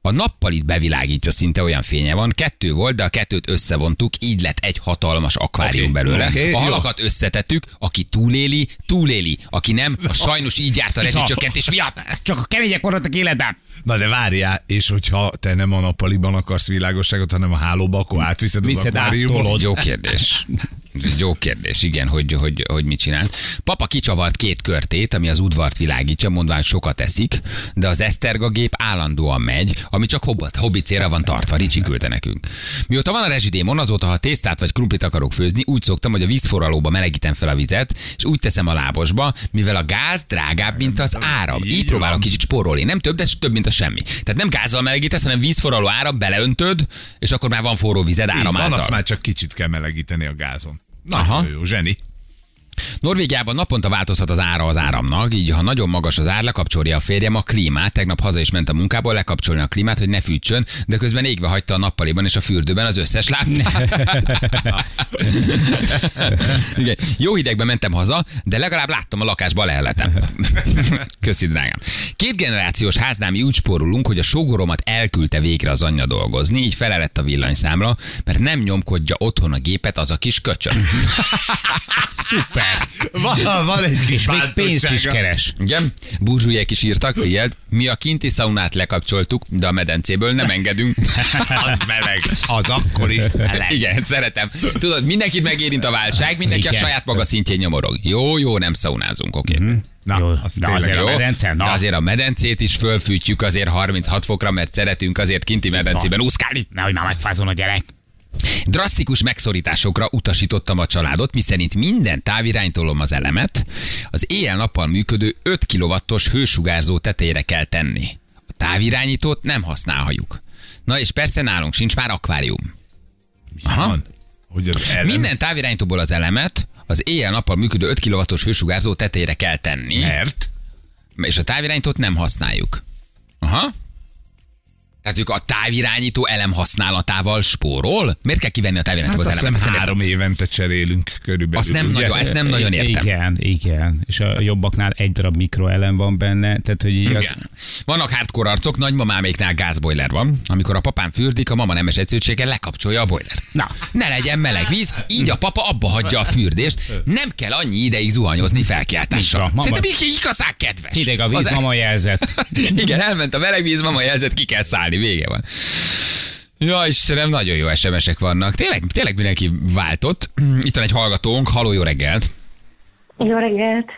A nappalit bevilágítja, szinte olyan fénye van. Kettő volt, de a kettőt összevontuk, így lett egy hatalmas akvárium Oké, belőle. oké, a jó. halakat összetettük, aki túléli, túléli. Aki nem, a sajnos így járt a rezsicsökkentés miatt. Csak a kemények maradtak életben. Na de várjál, és hogyha te nem a nappaliban akarsz világosságot, hanem a hálóba, akkor átviszed az Viszed akváriumot. Jó kérdés. Ez Jó kérdés, igen, hogy, hogy, hogy mit csinál. Papa kicsavart két körtét, ami az udvart világítja, mondván sokat eszik, de az Eszterga gép állandóan megy, ami csak hobbat, hobbi célra van tartva, Ricsi küldte nekünk. Mióta van a rezsidémon, azóta, ha tésztát vagy krumplit akarok főzni, úgy szoktam, hogy a vízforralóba melegítem fel a vizet, és úgy teszem a lábosba, mivel a gáz drágább, mint az áram. Így, Így próbálok van. kicsit spórolni. Nem több, de több, mint a semmi. Tehát nem gázzal melegítesz, hanem vízforraló áram, beleöntöd, és akkor már van forró vized Így áram van, által. azt már csak kicsit kell melegíteni a gázon. Na, Aha. jó, zseni. Norvégiában naponta változhat az ára az áramnak, így ha nagyon magas az ár, lekapcsolja a férjem a klímát. Tegnap haza is ment a munkából lekapcsolni a klímát, hogy ne fűtsön, de közben égve hagyta a nappaliban és a fürdőben az összes lámpát. Igen. Jó hidegben mentem haza, de legalább láttam a lakásba leheletem. Köszi, drágám. Két generációs háznál mi úgy spórolunk, hogy a sógoromat elküldte végre az anyja dolgozni, így felelett a villanyszámra, mert nem nyomkodja otthon a gépet az a kis köcsön. Szuper. Van, van egy kis Még pénzt is keres. Igen, burzsúlyek is írtak, figyeld, mi a kinti szaunát lekapcsoltuk, de a medencéből nem engedünk. Az meleg. Az akkor is meleg. Igen, szeretem. Tudod, mindenkit megérint a válság, mindenki a Igen. saját maga szintjén nyomorog. Jó, jó, nem szaunázunk, oké. Okay. Na, Jó, az de azért jó. a medence, na. De azért a medencét is fölfűtjük azért 36 fokra, mert szeretünk azért kinti medencében úszkálni. Nehogy már megfázol a gyerek. Drasztikus megszorításokra utasítottam a családot, miszerint minden táviránytolom az elemet, az éjjel-nappal működő 5 kW-os hősugárzó tetejére kell tenni. A távirányítót nem használhatjuk. Na és persze nálunk sincs már akvárium. Aha. Hogy az elem... Minden távirányítóból az elemet az éjjel-nappal működő 5 kW-os hősugárzó tetejére kell tenni, Mert? és a távirányítót nem használjuk. Aha. Tehát ők a távirányító elem használatával spórol? Miért kell kivenni a Hát távirányítóból azt az elemet? Nem három évente cserélünk körülbelül. Azt nem, ugye? nagyon, ezt nem nagyon értem. Igen, igen. És a jobbaknál egy darab mikroelem van benne, tehát hogy így az... Vannak hardcore arcok, nagymamáméknál gázbojler van. Amikor a papám fürdik, a mama nemes egyszerűséggel lekapcsolja a bojlert. Na. Ne legyen meleg víz, így a papa abba hagyja a fürdést. Nem kell annyi ideig zuhanyozni felkiáltással. mama- Szerintem így igazán kedves. Hideg a víz, Az- mama jelzett. Igen, elment a meleg víz, mama jelzett, ki kell szállni, vége van. Ja, Istenem, nagyon jó SMS-ek vannak. Tényleg, tényleg mindenki váltott. Itt van egy hallgatónk, haló, jó reggelt. Jó reggelt!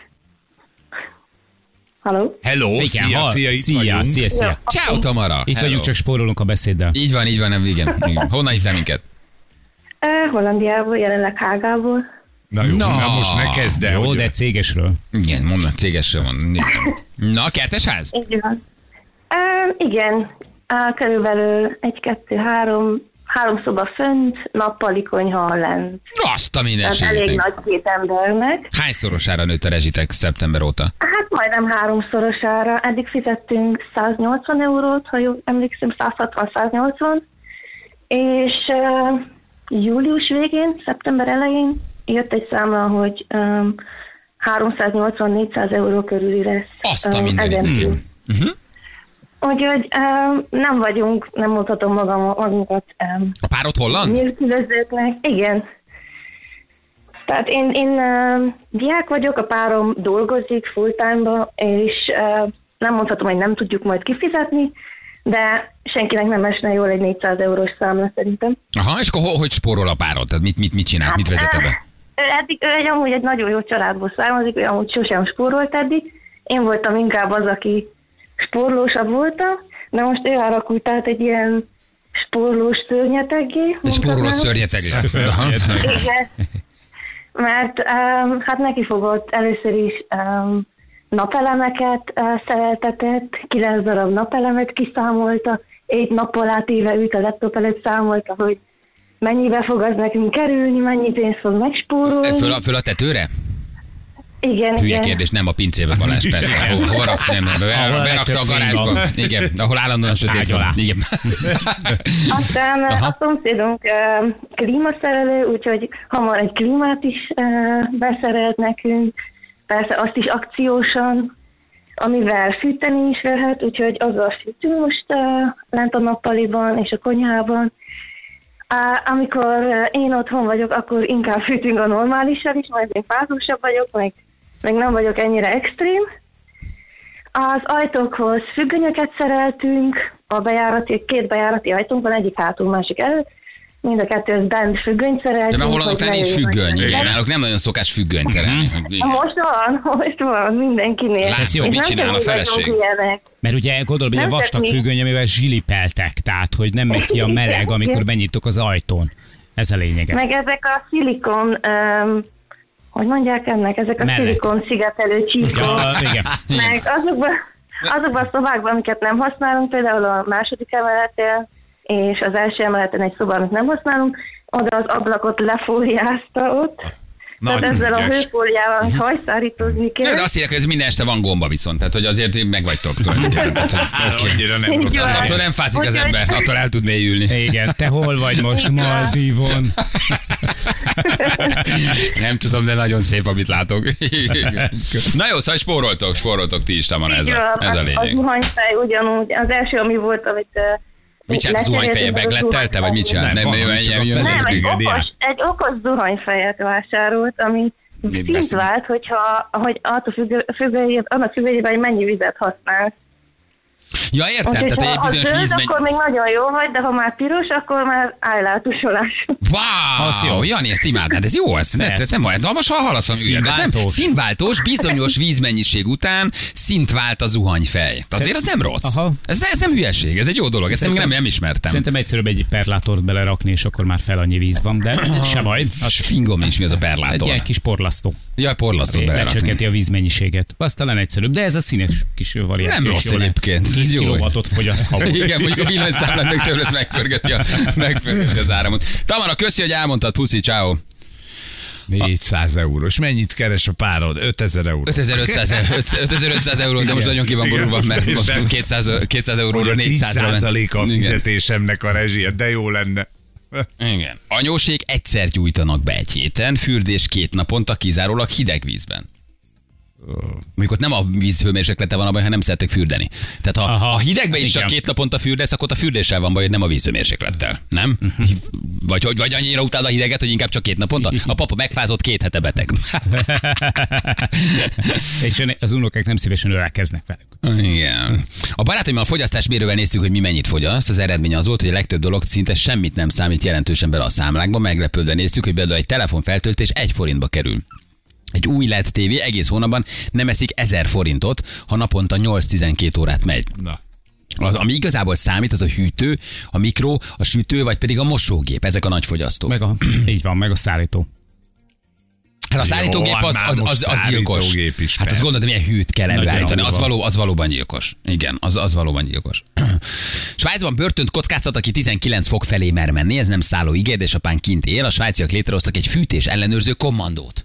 Halló? Hello, Igen, szia, hal- szia, itt szia, vagyunk. szia, szia. Ciao, Tamara. Itt Hello. vagyunk, csak spórolunk a beszéddel. Így van, így van, nem, igen. igen. Honnan hívtál minket? Uh, Hollandiából, jelenleg Hágából. Na jó, Na. na, most ne kezd el. Jó, hogy- de cégesről. Igen, mondom, cégesről van. Igen. Na, kertesház? Így van. Uh, igen, uh, körülbelül egy, kettő, három, szoba fönt, nappali konyha lent. Azt a Tehát elég mindenségét. nagy két embernek. Hányszorosára nőtt a rezsitek szeptember óta? Hát majdnem háromszorosára. Eddig fizettünk 180 eurót, ha jól emlékszem, 160-180. És uh, július végén, szeptember elején jött egy számla, hogy um, 380-400 euró körüli lesz. Azt a um, mindenit. túl. Úgyhogy um, nem vagyunk, nem mondhatom magam, magunkat um, A párod holland? nélkülözőknek. Igen. Tehát én, én uh, diák vagyok, a párom dolgozik full-time-ba, és uh, nem mondhatom, hogy nem tudjuk majd kifizetni, de senkinek nem esne jól egy 400 eurós számla szerintem. Aha, és akkor ho- hogy spórol a párod? Tehát mit, mit, mit csinál? Mit vezet be? Ő eddig, ő egy amúgy egy nagyon jó családból származik, ő amúgy sosem spórolt eddig. Én voltam inkább az, aki spórlósabb voltam, de most ő alakult át egy ilyen spórlós szörnyeteggé. Egy spóroló mondhatnám. szörnyeteg. Aha. Igen. Mert um, hát neki fogott először is um, napelemeket uh, szereltetett, kilenc darab napelemet kiszámolta, egy nappal át éve ült a laptop előtt számolta, hogy mennyibe fog az nekünk kerülni, mennyi pénzt fog megspórolni. Föl a, föl a tetőre? Igen, Hülye igen. kérdés, nem a pincébe Balázs, persze. Hol, hol rak, nem, Ahol be, a berakta a garázsba. Igen, ahol állandóan sötét van. Igen. Aztán Aha. Aha. a szomszédunk uh, klímaszerelő, úgyhogy hamar egy klímát is uh, beszerelt nekünk, persze azt is akciósan, amivel fűteni is lehet, úgyhogy azzal fűtünk most uh, lent a nappaliban és a konyhában. Uh, amikor én otthon vagyok, akkor inkább fűtünk a normálisan is, majd én fázósabb vagyok, meg, meg nem vagyok ennyire extrém. Az ajtókhoz függönyöket szereltünk, a bejárati, két bejárati ajtónk egyik hátul, másik előtt. Mind a kettő az bent függönyt De szereltünk. mert hollandoknál hogy nincs függöny. Igen, náluk nem nagyon szokás függönyt szerelni. Igen. Most van, most van, mindenkinél. Látsz, jó, mit csinál a feleség? Mert ugye gondolom, hogy egy Nem vastag függöny, amivel zsilipeltek, tehát hogy nem megy ki a meleg, amikor benyitok az ajtón. Ez a lényege. Meg ezek a szilikon, um, hogy mondják ennek, ezek a Mellek. szilikon szigetelő csíkok. Ja, igen. Meg azokban, azokban a szobákban, amiket nem használunk, például a második emeleten és az első emeleten egy szoba, amit nem használunk, oda az ablakot lefóliázta ott, Nagy Tehát ezzel a hőfóliával, hogy hajszárítózni kell. de azt írják, hogy ez minden este van gomba viszont, tehát hogy azért megvagytok tulajdonképpen. Tehát, hogy, oké. Annyira nem rossz. Attól nem fázik az ember, attól el tud mélyülni. Igen, te hol vagy most Maldívon? Nem tudom, de nagyon szép, amit látok. Na jó, szóval spóroltok, spóroltok ti is, Tamara, ez a, van. ez a A lényeg. zuhanyfej ugyanúgy, az első, ami volt, amit... Mit csinált a zuhanyfeje? Beglettelte, vagy mit csinált? Nem, Nem, nem, nem, egy okos, egy okos zuhanyfejet vásárolt, ami Mi szint vált, hogyha, hogy attól függő, függő, annak függőjében, hogy mennyi vizet használsz. Ja, értem, Úgyhogy tehát ha egy az bizonyos zöld, vízmegy... akkor még nagyon jó vagy, de ha már piros, akkor már állátusolás. Wow, Az jó. Jani, ezt imádnád, ez jó, ez, ne, Ez. nem olyan, de most ha hallasz, ami ez nem Színváltós. bizonyos vízmennyiség után szint vált a zuhanyfej. Azért az nem rossz. Aha. Ez, ez nem hülyeség, ez egy jó dolog, ezt nem, nem, nem ismertem. Szerintem egyszerűbb egy perlátort belerakni, és akkor már fel annyi víz van, de se baj. Az fingom nincs, mi az a Egy perlátor. ilyen kis porlasztó. Jaj, porlasztott belerakni. Lecsökkenti a vízmennyiséget. Az talán egyszerűbb, de ez a színes kis variáció. Nem is rossz egyébként. Jó. kilovatot fogyaszt havonta. Igen, mondjuk a villanyszámlát meg tőle, ez megpörgeti, a, megpörgeti az áramot. Tamara, köszi, hogy elmondtad, puszi, ciao. 400 euró. És mennyit keres a párod? 5000 euró. 5500, e- 5500 euró, de most nagyon ki van borulva, mert most Igen. 200, 200 Hogy euróra a 400-ra 10% a fizetésemnek a rezsie, de jó lenne. Igen. Anyósék egyszer gyújtanak be egy héten, fürdés két naponta kizárólag hideg vízben. Mondjuk ott nem a víz hőmérséklete van a baj, hanem szeretek fürdeni. Tehát ha Aha, a hidegben is csak igen. két naponta fürdesz, akkor ott a fürdéssel van baj, nem a vízhőmérséklettel. Nem? Vagy, hogy, vagy annyira utáld a hideget, hogy inkább csak két naponta? A papa megfázott két hete beteg. És az unokák nem szívesen ölelkeznek velük. Igen. A barátaimmal a fogyasztásmérővel néztük, hogy mi mennyit fogyaszt. Az eredmény az volt, hogy a legtöbb dolog szinte semmit nem számít jelentősen bele a számlákba. Meglepődve néztük, hogy például egy telefonfeltöltés egy forintba kerül. Egy új LED TV egész hónapban nem eszik 1000 forintot, ha naponta 8-12 órát megy. Na. Az, ami igazából számít, az a hűtő, a mikro, a sütő, vagy pedig a mosógép. Ezek a nagy fogyasztók. Meg a, így van, meg a szállító. Hát a szállítógép Jó, az, az, az, az gyilkos. is, hát azt gondolod, milyen hűt kell előállítani. Az, való, az valóban gyilkos. Igen, az, az valóban gyilkos. Svájcban börtönt kockáztat, aki 19 fok felé mer menni, ez nem szálló ígér, édesapán kint él. A svájciak létrehoztak egy fűtés ellenőrző kommandót.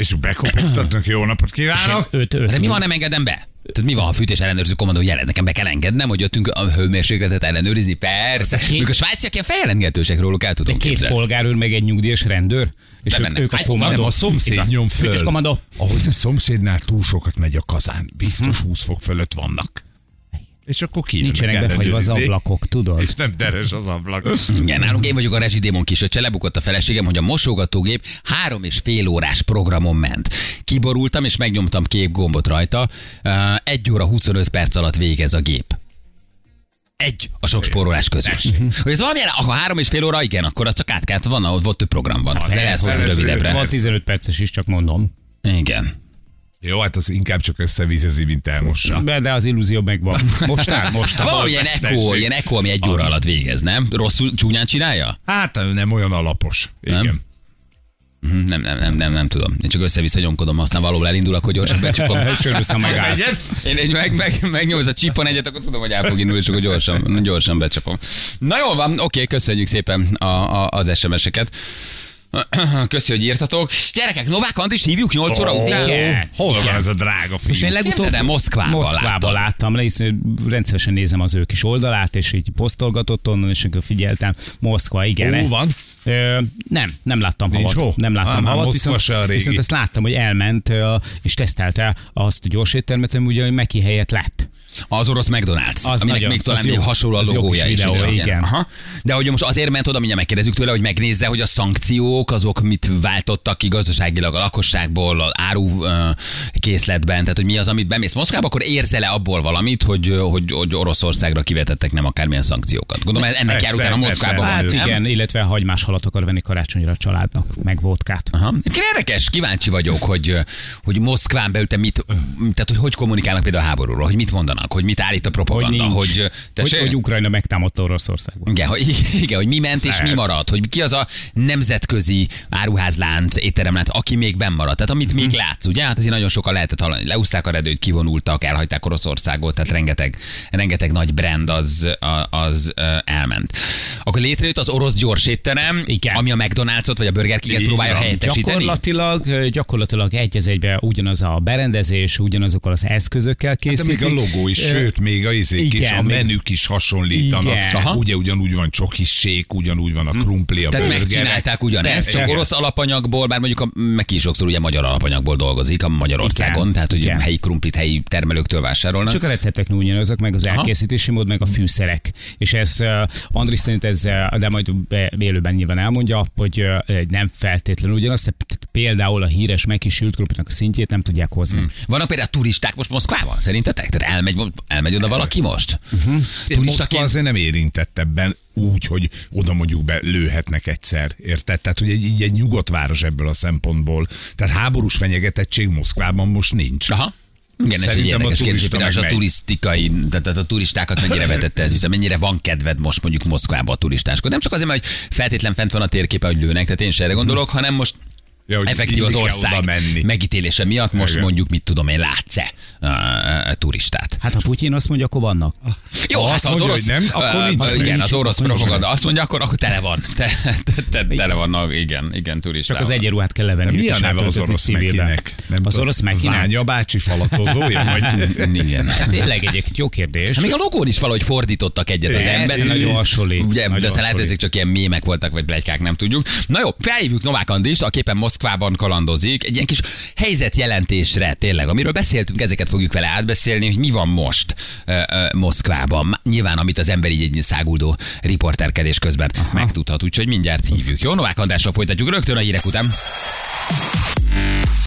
És bekopogtatnak, jó napot kívánok! Öt, öt, De mi van, nem engedem be? Tehát mi van, ha a fűtés ellenőrző kommandó jelent? Nekem be kell engednem, hogy jöttünk a hőmérsékletet ellenőrizni? Persze. két- Mikor a svájciak ilyen feljelentgetősek róluk el de tudom két képzelni. polgárőr, meg egy nyugdíjas rendőr, és ők, Bemennek. ők a kommandó. Nem, a szomszéd nyom föl. Fűtés kommandó. Ahogy a szomszédnál túl sokat megy a kazán, biztos 20 fok fölött vannak. És akkor ki Nincsenek befagyva az ablakok, tudod? És nem deres az ablak. Igen, nálunk én vagyok a rezsidémon kisöccse, lebukott a feleségem, hogy a mosogatógép három és fél órás programon ment. Kiborultam és megnyomtam két gombot rajta. Egy óra 25 perc alatt végez a gép. Egy a sok spórolás közül. Hogy ez valamilyen, ha három és fél óra, igen, akkor az csak át van, ahol volt több program van. De lehet hozni rövidebbre. Van 15 perces is, csak mondom. Igen. Jó, hát az inkább csak összevizezi, mint elmossa. De, de az illúzió megvan. Most áll, most áll. Van ilyen echo, ilyen echo, ami egy óra alatt végez, nem? Rosszul csúnyán csinálja? Hát nem olyan alapos. Igen. Nem? Mhm, Nem, nem, nem, nem, nem tudom. Én csak össze-vissza nyomkodom, aztán valóban elindul, akkor gyorsan becsukom. Sörösszem megáll. Én egy meg, meg, megnyomsz a csípon egyet, akkor tudom, hogy el fog indulni, és akkor gyorsan, gyorsan becsapom. Na jól van, oké, köszönjük szépen a, a, az SMS-eket. Köszi, hogy írtatok. Gyerekek, Novák Andris hívjuk 8 óra után? Igen. Hol van ez a drága És én film? legutóbb el, Moszkvában Moszkvában láttam. láttam le, hiszen rendszeresen nézem az ő kis oldalát, és így posztolgatott onnan, és akkor figyeltem. Moszkva, igen. Hol van? Ö, nem, nem láttam Nincs havat. hó? Nem láttam Á, havat, viszont, se a régi. viszont ezt láttam, hogy elment és tesztelte azt a gyors éttermet, ami ugye Meki helyett lett. Az orosz McDonald's, Az aminek nagyon- még talán az jó. hasonló a logója is. videó, ugye? igen. Aha. De hogy most azért ment oda, mindjárt megkérdezzük tőle, hogy megnézze, hogy a szankciók azok mit váltottak ki gazdaságilag a lakosságból, az áru készletben, tehát hogy mi az, amit bemész Moszkvába, akkor érzel-e abból valamit, hogy, hogy, hogy Oroszországra kivetettek nem akármilyen szankciókat. Gondolom ennek Persze, jár utána. Moszkvába. Hát? Igen, illetve hagymás halat akar venni karácsonyra a családnak, meg vodkát. Aha. Egyébként érdekes, kíváncsi vagyok, hogy, hogy Moszkván belül te mit, tehát hogy hogy kommunikálnak például a háborúról, hogy mit mondanak, hogy mit állít a Hogy propaganda, nincs. hogy, hogy, tessék? hogy Ukrajna megtámadta Oroszországban. Igen, hogy, igen, hogy mi ment és mi maradt, hogy ki az a nemzetközi áruházlánc, étteremlánc, aki még benn maradt. Tehát amit még látsz, ugye? Hát azért nagyon sokan lehetett hallani. Leúzták a redőt, kivonultak, elhagyták Oroszországot, tehát rengeteg, rengeteg nagy brand az, az elment. Akkor létrejött az orosz gyors étterem, Igen. ami a McDonald's-ot vagy a Burger King-et próbálja helyettesíteni? Gyakorlatilag, gyakorlatilag egy az egybe ugyanaz a berendezés, ugyanazokkal az eszközökkel készítik. még a logó is, sőt, még a izék is, a menük is hasonlítanak. Igen. Ugye ugyanúgy van csokis sék, ugyanúgy van a krumpli, a Tehát burgerek. megcsinálták ugyanezt, csak orosz alapanyagból, bár mondjuk a meg is sokszor ugye magyar alapanyagból dolgozik a Magyarországon, Igen. tehát hogy Igen. helyi krumplit helyi termelőktől vásárolnak. Csak a receptek ugyanazok, meg az elkészítési mód, meg a fűszerek. És ez, Andris szerint ez, de majd be- élőben nyilván elmondja, hogy nem feltétlenül ugyanaz, tehát például a híres megkisült krumplinak a szintjét nem tudják hozni. Hmm. Vannak például turisták most Moszkvában, szerintetek? Tehát elmegy, elmegy oda valaki most? Uh-huh. Én Moszkva azért nem érintett ebben úgy, hogy oda mondjuk be lőhetnek egyszer, érted? Tehát, hogy egy, így egy nyugodt város ebből a szempontból. Tehát háborús fenyegetettség Moszkvában most nincs. Aha. Igen, ez egy Szerintem a érdekes kérdés, hogy a turisztikai, tehát tehát a turistákat mennyire vetette ez vissza, mennyire van kedved most mondjuk Moszkvába a turistáskodni. Nem csak azért, mert hogy feltétlen fent van a térképe, hogy lőnek, tehát én se erre gondolok, hanem most Ja, hogy effektív az ország menni. megítélése miatt most Igen. mondjuk, mit tudom én, látsz-e a, a, a turistát. Hát ha Putyin azt mondja, akkor vannak. Jó, Ha hát azt az mondja, orosz, hogy nem, akkor nincs. Igen, Nincs, az orosz propaganda azt mondja, akkor, akkor tele van. Te, te, te, tele van, igen, igen, turistával. Csak az egyenruhát kell levenni. Mi a neve az orosz mekinek? Nem az orosz mekinek? Ványa bácsi falatozója? Vagy? Igen. Tényleg egyébként jó kérdés. Hát Még a logón is valahogy fordítottak egyet az Ez ember. nagyon hasonlít. Ugye, de aztán lehet, ezek csak ilyen mémek voltak, vagy plegykák, nem tudjuk. Na jó, felhívjuk Novák Andrist, aki éppen Moszkvában kalandozik. Egy ilyen kis helyzetjelentésre tényleg, amiről beszéltünk, ezeket fogjuk vele átbeszélni, hogy mi van most uh, uh, Moszkvában. Nyilván, amit az ember így egy száguldó riporterkedés közben Aha. megtudhat, úgyhogy mindjárt hívjuk. Jó, Novák Andrással folytatjuk rögtön a hírek után.